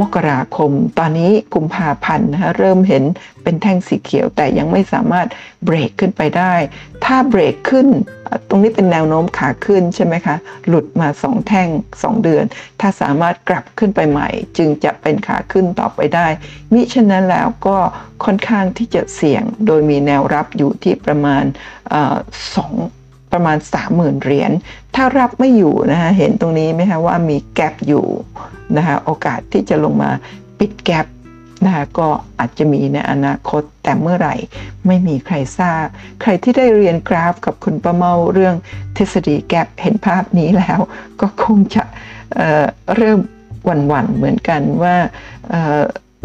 มกราคม ตอนนี้กุมภาพันธ์นะะเริ่มเห็นเป็นแท่งสีเขียว แต่ยังไม่สามารถเบรกขึ้นไปได้ ถ้าเบรกขึ้น ตรงนี้เป็นแนวโน้มขาขึ้นใช่ไหมคะ หลุดมา 2 แท่ง 2 เดือน ถ้าสามารถกลับขึ้นไปใหม่ จึงจะเป็นขาขึ้นต่อไปได้ มิฉะนั้นแล้วก็ค่อนข้างที่จะเสี่ยง โดยมีแนวรับอยู่ที่ประมาณ สองประมาณ 30,000 เหรียญ ถ้ารับไม่อยู่นะคะเห็นตรงนี้ไหมคะว่ามีแกลบอยู่นะคะโอกาสที่จะลงมาปิดแกลบนะคะก็อาจจะมีในอนาคตแต่เมื่อไหร่ไม่มีใครทราบ ใครที่ได้เรียนกราฟกับคุณประเมาเรื่องทฤษฎีแกลบเห็นภาพนี้แล้ว ก็คงจะเเริ่มหวั่นๆเหมือนกันว่า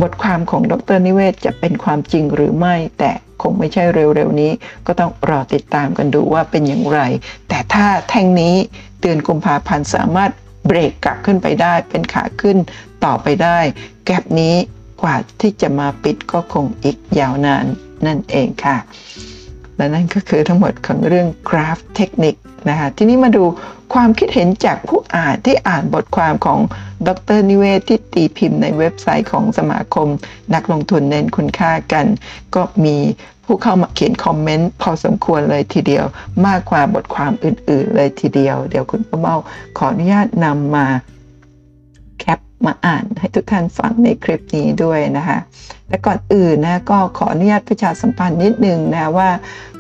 บทความของดรนิเวศจะเป็นความจริงหรือไม่ แต่คงไม่ใช่เร็วๆนี้ ก็ต้องรอติดตามกันดูว่าเป็นอย่างไร แต่ถ้าแท่งนี้เตือนกุมภาพันธ์สามารถเบรกกลับขึ้นไปได้ เป็นขาขึ้นต่อไปได้ แกลบนี้กว่าที่จะมาปิดก็คงอีกยาวนานนั่นเองค่ะ และนั่นก็คือทั้งหมดของเรื่องกราฟเทคนิคนะคะทีนี้มาดู ความคิดเห็นจากผู้อ่านที่อ่านบทความของดรนิเวศที่ตีพิมพ์ในเว็บไซต์ของสมาคม นักลงทุนเน้นคุณค่ากัน ก็มีผู้เข้ามาเขียนคอมเมนต์พอสมควรเลยทีเดียว มากกว่าบทความอื่น ๆ เลยทีเดียว เดี๋ยวคุณป้าเมาขออนุญาตนำมาแคปมาอ่านให้ทุกท่านฟังในคลิปนี้ด้วยนะคะและก่อนอื่นนะก็ขออนุญาตประชาสัมพันธ์นิดนึงนะว่า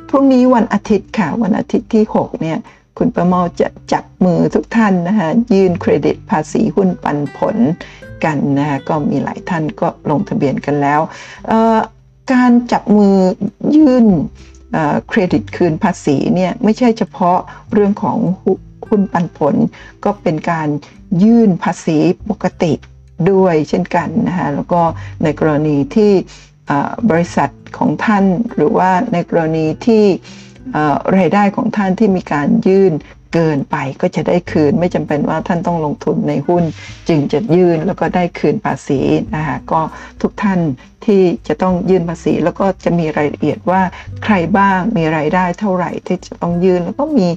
พรุ่งนี้วันอาทิตย์ค่ะวันอาทิตย์ที่ 6 เนี่ย คุณประมาจะจับมือทุกท่านนะคะยื่นเครดิตภาษีหุ้นปันผลกันนะคะก็มีหลายท่านก็ลงทะเบียนกันแล้วการจับมือยื่นเครดิตคืนภาษีเนี่ยไม่ใช่เฉพาะเรื่องของหุ้นปันผล ก็เป็นการยื่นภาษีปกติด้วยเช่นกันนะคะแล้วก็ในกรณีที่บริษัทของท่าน หรือว่าในกรณีที่ รายได้ของท่านที่มีการยื่นเกินไปก็จะได้คืน ไม่จำเป็นว่าท่านต้องลงทุนในหุ้น จึงจะยื่นแล้วก็ได้คืนภาษีนะคะก็ทุกท่านที่จะต้องยื่นภาษี แล้วก็จะมีรายละเอียดว่าใครบ้างมีรายได้เท่าไหร่ที่จะต้องยื่น แล้วก็มี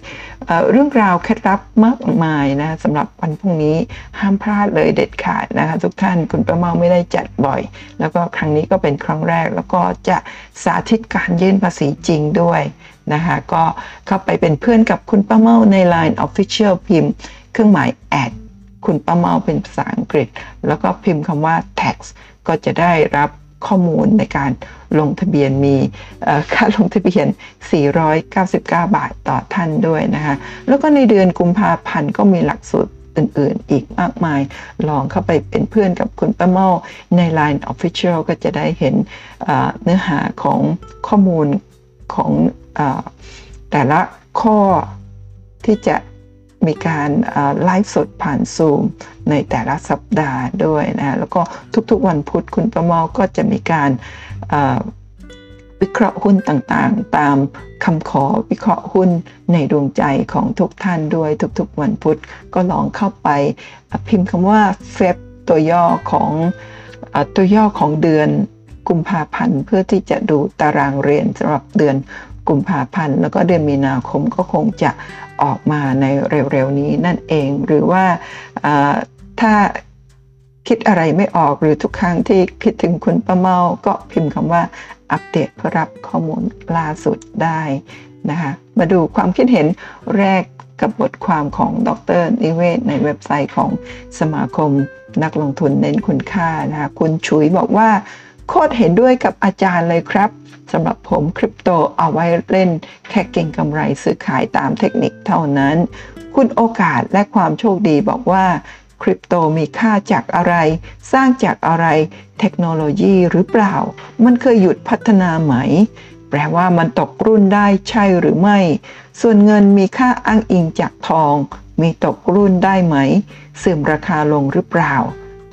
เรื่องราวเคล็ดลับมากมายนะสำหรับวันพรุ่งนี้ห้ามพลาดเลยเด็ดขาดนะคะทุกท่านคุณประเมาไม่ได้จัดบ่อย แล้วก็ครั้งนี้ก็เป็นครั้งแรก แล้วก็จะสาธิตการยื่นภาษีจริงด้วย นะคะก็เข้าไปเป็นเพื่อนกับคุณป้าเมาใน Line Official พิมพ์ เครื่องหมายแอดคุณป้าเมาเป็นภาษาอังกฤษ แล้วก็พิมพ์คำว่า tax ก็จะได้รับข้อมูลในการลงทะเบียนมีค่าลงทะเบียน 499 บาทต่อท่านด้วยนะคะแล้วก็ในเดือนกุมภาพันธ์ก็มีหลักสูตรอื่นๆ อีกมากมาย ลองเข้าไปเป็นเพื่อนกับคุณป้าเมาใน Line Official ก็จะได้เห็นเนื้อหาของข้อมูลของแต่ละข้อที่จะมีการไลฟ์สดผ่านซูมในแต่ละสัปดาห์ด้วยนะแล้วก็ทุกๆวันพุธคุณประมอก็จะมีการวิเคราะห์หุ้นต่างๆ ตามคำขอวิเคราะห์หุ้นในดวงใจของทุกท่านด้วยทุกๆวันพุธก็ลองเข้าไปพิมพ์คำว่าเฟบตัวย่อของตัวย่อของเดือนกุมภาพันธ์เพื่อที่จะดูตารางเรียนสำหรับเดือน กุมภาพันธ์แล้วก็เดือนมีนาคมก็คงจะออกมาในเร็วๆนี้นั่นเอง หรือว่าถ้าคิดอะไรไม่ออกหรือทุกครั้งที่คิดถึงคุณป้าเมา ก็พิมพ์คำว่าอัปเดตเพื่อรับข้อมูลล่าสุดได้นะคะมาดูความคิดเห็นแรกกับบทความของดรนิเวศในเว็บไซต์ของสมาคมนักลงทุนเน้นคุณค่านะคะคุณชุยบอกว่า โคตรเห็นด้วยกับอาจารย์เลยครับสำหรับผมคริปโตเอาไว้เล่นแค่เก่งกำไรซื้อขายตามเทคนิคเท่านั้น คุณโอกาสและความโชคดีบอกว่าคริปโตมีค่าจากอะไร สร้างจากอะไร เทคโนโลยีหรือเปล่า มันเคยหยุดพัฒนาไหม แปลว่ามันตกรุ่นได้ใช่หรือไม่ ส่วนเงินมีค่าอ้างอิงจากทอง มีตกรุ่นได้ไหม เสื่อมราคาลงหรือเปล่า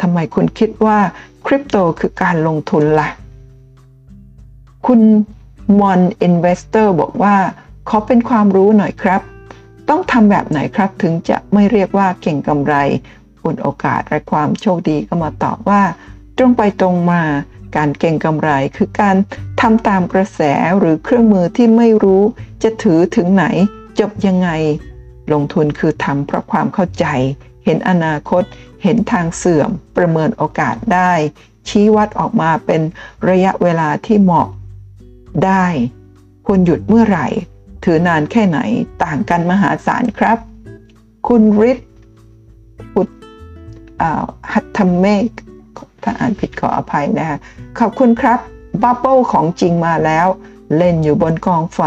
ทำไมคุณคิดว่า คริปโตคือการลงทุนละ่ะ คุณมอนอินเวสเตอร์บอกว่า ขอเป็นความรู้หน่อยครับ ต้องทำแบบไหนครับถึงจะไม่เรียกว่าเก่งกำไรคุณโอกาสและความโชคดีก็มาตอบว่า ตรงไปตรงมาการเก่งกำไรคือการทำตามกระแสหรือเครื่องมือที่ไม่รู้ จะถือถึงไหน จบยังไง ลงทุนคือทำเพราะความเข้าใจ เห็นอนาคต เห็นทางเสื่อม ประเมินโอกาสได้ ชี้วัดออกมาเป็นระยะเวลาที่เหมาะได้ ควรหยุดเมื่อไหร่ ถือนานแค่ไหนต่างกันมหาศาลครับ คุณริทพุทหัตถเมกถ้าอ่านผิดขออภัยนะคะขอบคุณครับบับเบิลของจริงมาแล้ว เล่นอยู่บนกองไฟ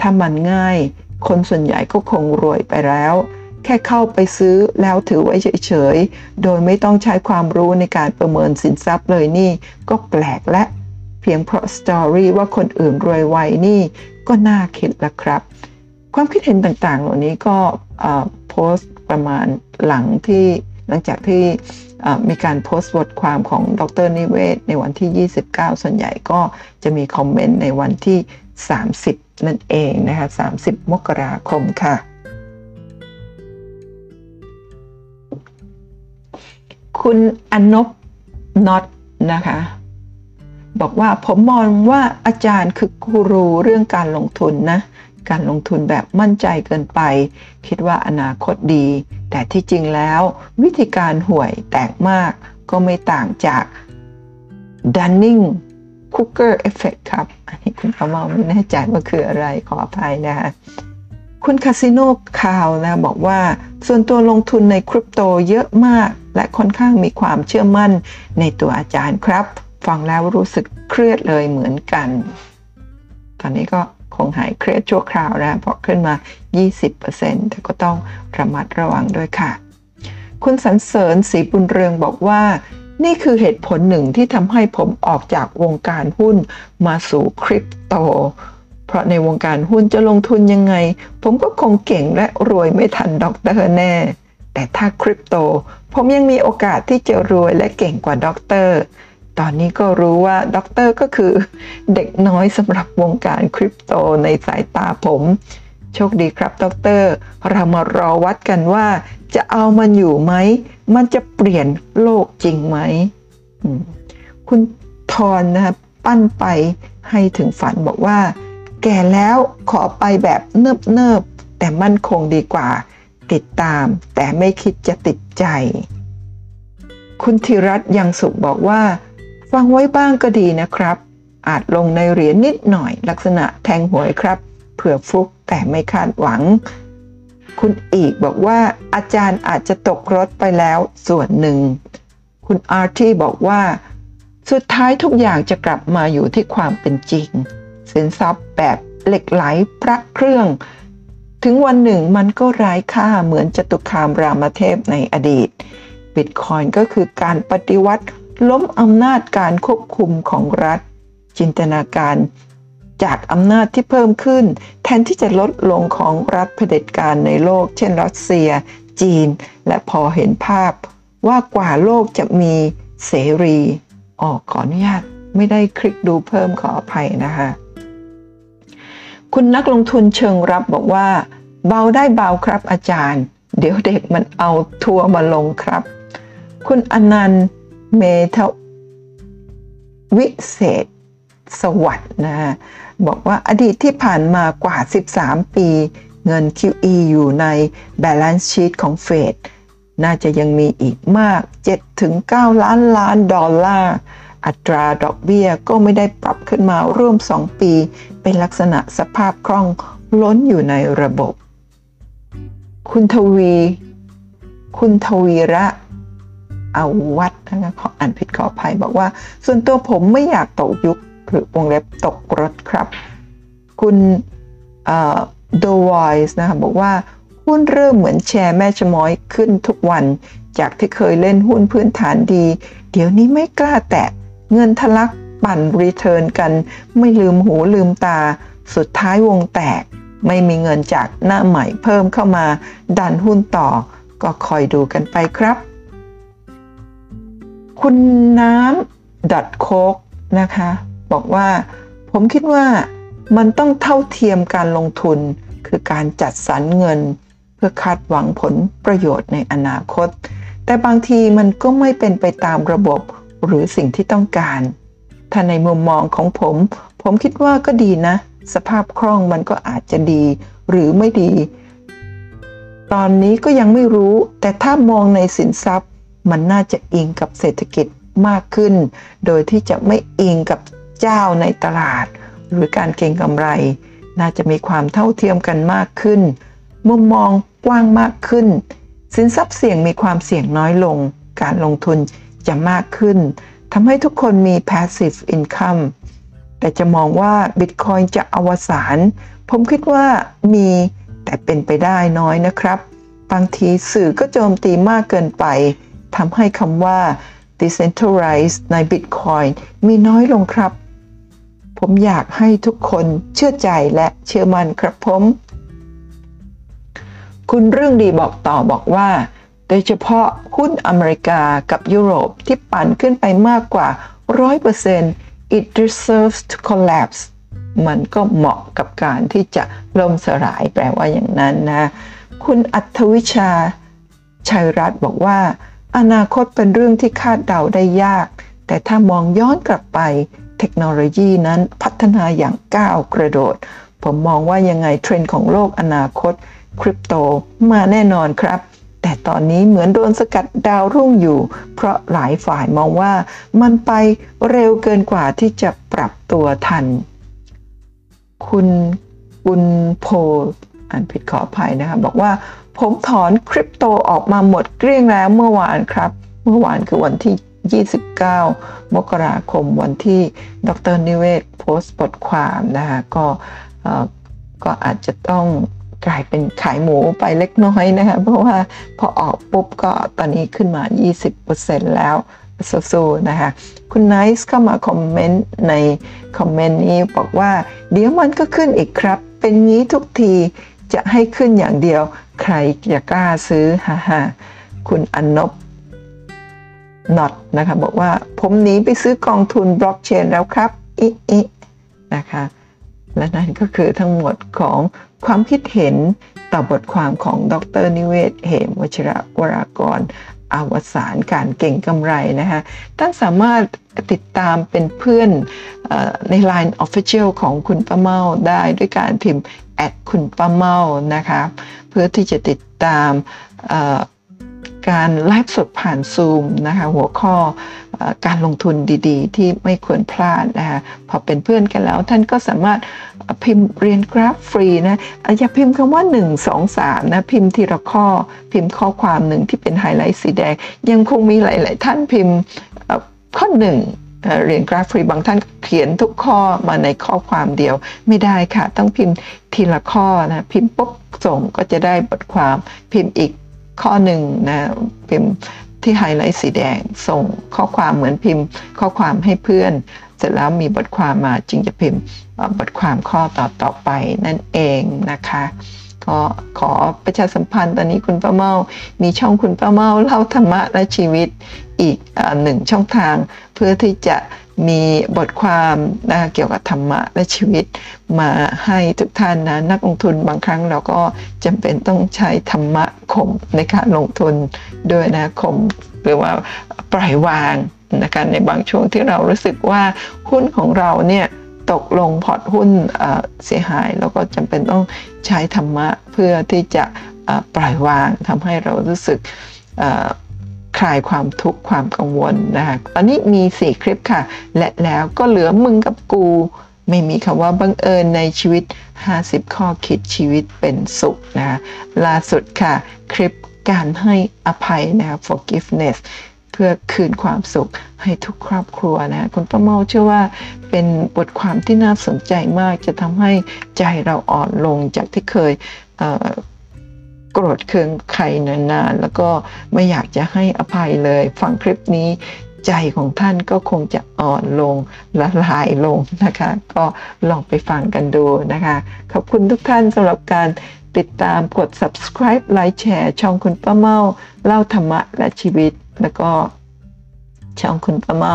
ถ้ามันง่าย คนส่วนใหญ่ก็คงรวยไปแล้ว แค่เข้าไปซื้อแล้วถือไว้เฉยๆ โดยไม่ต้องใช้ความรู้ในการประเมินสินทรัพย์เลยนี่ ก็แปลกและ เพียงเพราะสตอรี่ว่าคนอื่นรวยไวนี่ ก็น่าคิดละครับ ความคิดเห็นต่างๆ เหล่านี้ก็โพสต์ประมาณหลังที่หลังจากที่มีการโพสต์บทความของดรนิเวศ ในวันที่ 29 ส่วนใหญ่ก็จะมีคอมเมนต์ในวันที่ 30 นั่นเองนะคะ 30 มกราคมค่ะ คุณอนบน็อตนะคะ บอกว่าผมมองว่าอาจารย์คือกูรูเรื่องการลงทุนนะ การลงทุนแบบมั่นใจเกินไป คิดว่าอนาคตดี แต่ที่จริงแล้ววิธีการห่วยแตกมากก็ไม่ต่างจาก Dunning Cooker Effect ครับ อันนี้คุณประมาไม่แน่ใจว่าคืออะไรขออภัยนะคะ คุณคาสิโนคาวนะบอกว่า ส่วนตัวลงทุนในคริปโตเยอะมาก และค่อนข้างมีความเชื่อมั่นในตัวอาจารย์ครับ ฟังแล้วรู้สึกเครียดเลยเหมือนกัน ตอนนี้ก็คงหายเครียดชั่วคราวนะเพราะขึ้นมา 20%แต่ก็ต้องระมัดระวังด้วยค่ะ คุณสันเสริญศรีบุญเรืองบอกว่า นี่คือเหตุผลหนึ่งที่ทำให้ผมออกจากวงการหุ้นมาสู่คริปโต เพราะในวงการหุ้นจะลงทุนยังไง ผมก็คงเก่งและรวยไม่ทันด็อกเตอร์แน่ แต่ถ้าคริปโต ผมยังมีโอกาสที่จะรวยและเก่งกว่าด็อกเตอร์ตอนนี้ก็รู้ว่าด็อกเตอร์ก็คือเด็กน้อยสำหรับวงการคริปโตในสายตาผม โชคดีครับด็อกเตอร์เรามารอวัดกันว่า จะเอามันอยู่ไหม มันจะเปลี่ยนโลกจริงไหม คุณทอนนะครับปั้นไปให้ถึงฝันบอกว่า แก่แล้วขอไปแบบเนิบเนิบแต่มั่นคงดีกว่า ติดตามแต่ไม่คิดจะติดใจ คุณธีรัตน์ยังสุขบอกว่า ฟังไว้บ้างก็ดีนะครับ อาจลงในเหรียญนิดหน่อยลักษณะแทงหวยครับ เผื่อฟุกแต่ไม่คาดหวัง คุณอีกบอกว่าอาจารย์อาจจะตกรถไปแล้วส่วนหนึ่ง คุณอาร์ที่บอกว่า สุดท้ายทุกอย่างจะกลับมาอยู่ที่ความเป็นจริง สินทรัพย์แบบเหล็กไหลพระเครื่อง ถึงวันหนึ่งมันก็ร้ายค่าเหมือนจตุคามรามเทพในอดีต บิตคอยน์ก็คือการปฏิวัติล้มอำนาจการควบคุมของรัฐ จินตนาการจากอำนาจที่เพิ่มขึ้น แทนที่จะลดลงของรัฐเผด็จการในโลก เช่นรัสเซีย จีน และพอเห็นภาพ ว่ากว่าโลกจะมีเสรี ออกขออนุญาตไม่ได้คลิกดูเพิ่มขออภัยนะคะ คุณนักลงทุนเชิงรับบอกว่า เบาได้เบาครับอาจารย์ เดี๋ยวเด็กมันเอาทัวร์มาลงครับ คุณอนันต์เมทวิเศษสวัสด์นะฮะบอกว่าอดีตที่ผ่านมากว่า 13 ปี เงิน QE อยู่ใน Balance Sheet ของเฟดน่าจะยังมีอีกมาก 7-9 ล้านล้านดอลลาร์ อัตราดอกเบี้ยก็ไม่ได้ปรับขึ้นมาร่วม 2 ปี เป็นลักษณะสภาพคล่องล้นอยู่ในระบบ คุณทวี คุณทวีระอาวัตนะคะขออ่านผิดขออภัยบอกว่า ส่วนตัวผมไม่อยากตกยุคหรือวงเล็บตกรถครับ คุณโดวอยส์นะคะบอกว่าหุ้นเริ่มเหมือนแชร์แม่ชม้อยขึ้นทุกวัน จากที่เคยเล่นหุ้นพื้นฐานดี เดี๋ยวนี้ไม่กล้าแตะ เงินทะลักปั่น return กัน ไม่ลืมหูลืมตา สุดท้ายวงแตก ไม่มีเงินจากหน้าใหม่เพิ่มเข้ามา ดันหุ้นต่อ ก็คอยดูกันไปครับ คุณน้ำดัดโคกนะคะ บอกว่า ผมคิดว่ามันต้องเท่าเทียมการลงทุน คือการจัดสรรเงิน เพื่อคาดหวังผลประโยชน์ในอนาคต แต่บางทีมันก็ไม่เป็นไปตามระบบ หรือสิ่งที่ต้องการ ถ้าในมุมมองของผม ผมคิดว่าก็ดีนะ สภาพคล่องมันก็อาจจะดี หรือไม่ดี ตอนนี้ก็ยังไม่รู้ แต่ถ้ามองในสินทรัพย์ มันน่าจะอิงกับเศรษฐกิจมากขึ้น โดยที่จะไม่อิงกับเจ้าในตลาด หรือการเก็งกำไร น่าจะมีความเท่าเทียมกันมากขึ้น มุมมองกว้างมากขึ้น สินทรัพย์เสี่ยงมีความเสี่ยงน้อยลง การลงทุน จะมากขึ้นทำให้ทุกคนมี passive income แต่จะมองว่า Bitcoin จะอวสานผมคิดว่ามีแต่เป็นไปได้น้อยนะครับ บางทีสื่อก็โจมตีมากเกินไปทำให้คำว่า decentralized ใน Bitcoin มีน้อยลงครับ ผมอยากให้ทุกคนเชื่อใจและเชื่อมั่นครับผม คุณเรื่องดีบอกต่อบอกว่า โดยเฉพาะหุ้นอเมริกากับยุโรปที่ปั่นขึ้นไปมากกว่า 100% it deserves to collapse มันก็เหมาะกับการที่จะล่มสลายแปลว่าอย่างนั้นนะ คุณอัธวิชาชัยรัตน์บอกว่า อนาคตเป็นเรื่องที่คาดเดาได้ยาก แต่ถ้ามองย้อนกลับไปเทคโนโลยีนั้นพัฒนาอย่างก้าวกระโดด ผมมองว่ายังไงเทรนด์ของโลกอนาคตคริปโตมาแน่นอนครับ แต่ตอนนี้เหมือนโดนสกัดดาวรุ่งอยู่ เพราะหลายฝ่ายมองว่ามันไปเร็วเกินกว่าที่จะปรับตัวทัน คุณบุญโพอ่านผิดขออภัยนะคะบอกว่าผมถอนคริปโตออกมาหมดเกลี้ยงแล้วเมื่อวานครับ เมื่อวานคือวันที่ 29 มกราคมวันที่ดรนิเวศโพสต์บทความนะคะก็ก็อาจจะต้อง กลายเป็นขายหมูไปเล็กน้อยนะคะ เพราะว่าพอออกปุ๊บก็ตอนนี้ขึ้นมา 20%แล้วสู้ๆนะคะ คุณไนซ์เข้ามาคอมเมนต์ในคอมเมนต์นี้บอกว่า เดี๋ยวมันก็ขึ้นอีกครับ เป็นงี้ทุกทีจะให้ขึ้นอย่างเดียว ใครจะกล้าซื้อฮ่าฮ่าคุณอนนบน็อตนะคะบอกว่าผมหนีไปซื้อกองทุนบล็อกเชนแล้วครับอิอินะคะ และนั่นก็คือทั้งหมดของ ความคิดเห็นต่อบทความของดรนิเวศเหมวชิระวรากรอวสานการเก่งกำไรนะคะท่านสามารถติดตามเป็นเพื่อนใน Line Official ของคุณป้าเมาได้ด้วยการพิมพ์แอดคุณป้าเมานะคะเพื่อที่จะติดตามการไลฟ์สดผ่านซูมนะคะหัวข้ออการลงทุนดีๆ ที่ไม่ควรพลาดนะคะพอเป็นเพื่อนกันแล้วท่านก็สามารถ พิมพ์เรียนกราฟฟรีนะอย่าพิมพ์คำว่า 1 2 3 นะพิมพ์ทีละข้อ พิมพ์ข้อความหนึ่งที่เป็นไฮไลท์สีแดง ยังคงมีหลาย ๆ ท่านพิมพ์ข้อหนึ่งเรียนกราฟฟรีบางท่านเขียนทุกข้อมาในข้อความเดียวไม่ได้ค่ะ ต้องพิมพ์ทีละข้อนะพิมพ์ปุ๊บส่งก็จะได้บทความพิมพ์อีกข้อหนึ่งนะพิมพ์ ที่ไฮไลท์สีแดง ส่งข้อความเหมือนพิมพ์ ข้อความให้เพื่อน เสร็จแล้วมีบทความมาจึงจะพิมพ์บทความข้อต่อต่อไปนั่นเองนะคะก็ขอประชาสัมพันธ์ตอนนี้คุณป้าเมา มีช่องคุณป้าเมาเล่าธรรมะและชีวิตอีกหนึ่งช่องทาง เพื่อที่จะ มีบทความนะเกี่ยวกับธรรมะและชีวิตมาให้ทุกท่านนะนักลงทุนบางครั้งเราก็จำเป็นต้องใช้ธรรมะข่มในการลงทุนด้วยนะข่มหรือว่าปล่อยวางนะคะในบางช่วงที่เรารู้สึกว่าหุ้นของเราเนี่ยตกลงพอร์ตหุ้นเสียหายแล้วก็จำเป็นต้องใช้ธรรมะเพื่อที่จะปล่อยวางทำให้เรารู้สึก คลายความทุกข์ความกังวลนะคะตอนนี้มีสี่คลิปค่ะ และแล้วก็เหลือมึงกับกู ไม่มีคำว่าบังเอิญในชีวิต 50 ข้อคิดชีวิตเป็นสุขนะคะล่าสุดค่ะ คลิปการให้อภัยนะคะ forgiveness เพื่อคืนความสุขให้ทุกครอบครัวนะคุณป้าเมาเชื่อว่าเป็นบทความที่น่าสนใจมากจะทำให้ใจเราอ่อนลงจากที่เคย โกรธเคืองใครนานๆ แล้วก็ไม่อยากจะให้อภัยเลย ฟังคลิปนี้ใจของท่านก็คงจะอ่อนลงละลายลงนะคะ ก็ลองไปฟังกันดูนะคะ ขอบคุณทุกท่านสำหรับการติดตามกด subscribe ไลค์แชร์ ช่องคุณป้าเมา เล่าธรรมะและชีวิต แล้วก็ ช่องคุณป้าเมา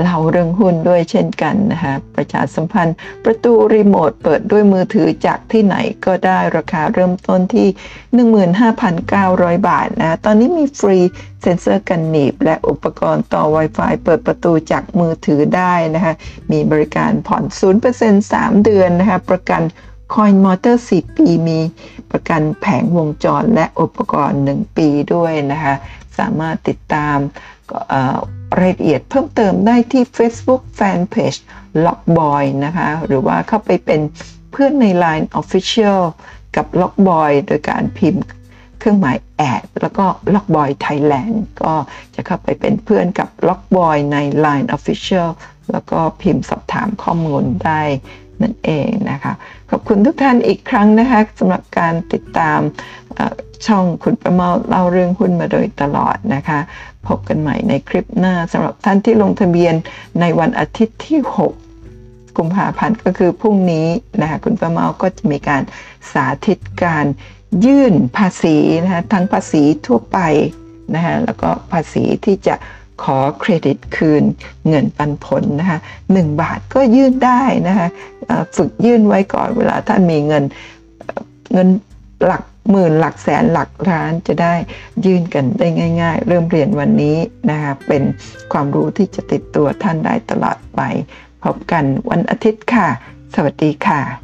เล่าเรื่องหุ้นด้วยเช่นกันนะคะประชาสัมพันธ์ ประตูรีโมทเปิดด้วยมือถือจากที่ไหนก็ได้ราคาเริ่มต้นที่ 15,900 บาทนะตอนนี้มีฟรีเซ็นเซอร์กันหนีบ และอุปกรณ์ต่อ Wi-Fi เปิดประตูจากมือถือได้นะคะมีบริการผ่อน 0% 3 เดือนนะคะประกัน Coin Motor 4ปีมีประกันแผงวงจรและอุปกรณ์ 1 ปีด้วยนะคะ สามารถติดตามเอ่อ รายละเอียดเพิ่มเติมได้ที่ Facebook Fanpage Lockboy นะคะ หรือว่าเข้าไปเป็นเพื่อนใน Line Official กับ Lockboy โดยการพิมพ์เครื่องหมายแอดแล้วก็ Lockboy Thailand ก็จะเข้าไปเป็นเพื่อนกับ Lockboy ใน Line Official แล้วก็พิมพ์สอบถามข้อมูลได้ นั่นเองนะคะขอบคุณทุกท่านอีกครั้งนะคะสำหรับการติดตามช่องคุณประเมาเล่าเรื่องหุ้นมาโดยตลอดนะคะ พบกันใหม่ในคลิปหน้าสำหรับท่านที่ลงทะเบียนในวันอาทิตย์ที่ 6 กุมภาพันธ์ก็คือพรุ่งนี้นะคะคุณประเมาก็จะมีการสาธิตการยื่นภาษีนะคะทั้งภาษีทั่วไปนะคะแล้วก็ภาษีที่จะ ขอเครดิตคืนเงินปันผลนะคะหนึ่งบาทก็ยื่นได้นะคะฝึกยื่นไว้ก่อนเวลาท่านมีเงินเอ่อเงินหลักหมื่นหลักแสนหลักล้านจะได้ยื่นกันได้ง่าย ๆ เริ่มเรียนวันนี้นะคะเป็นความรู้ที่จะติดตัวท่านได้ตลอดไป พบกันวันอาทิตย์ค่ะ สวัสดีค่ะ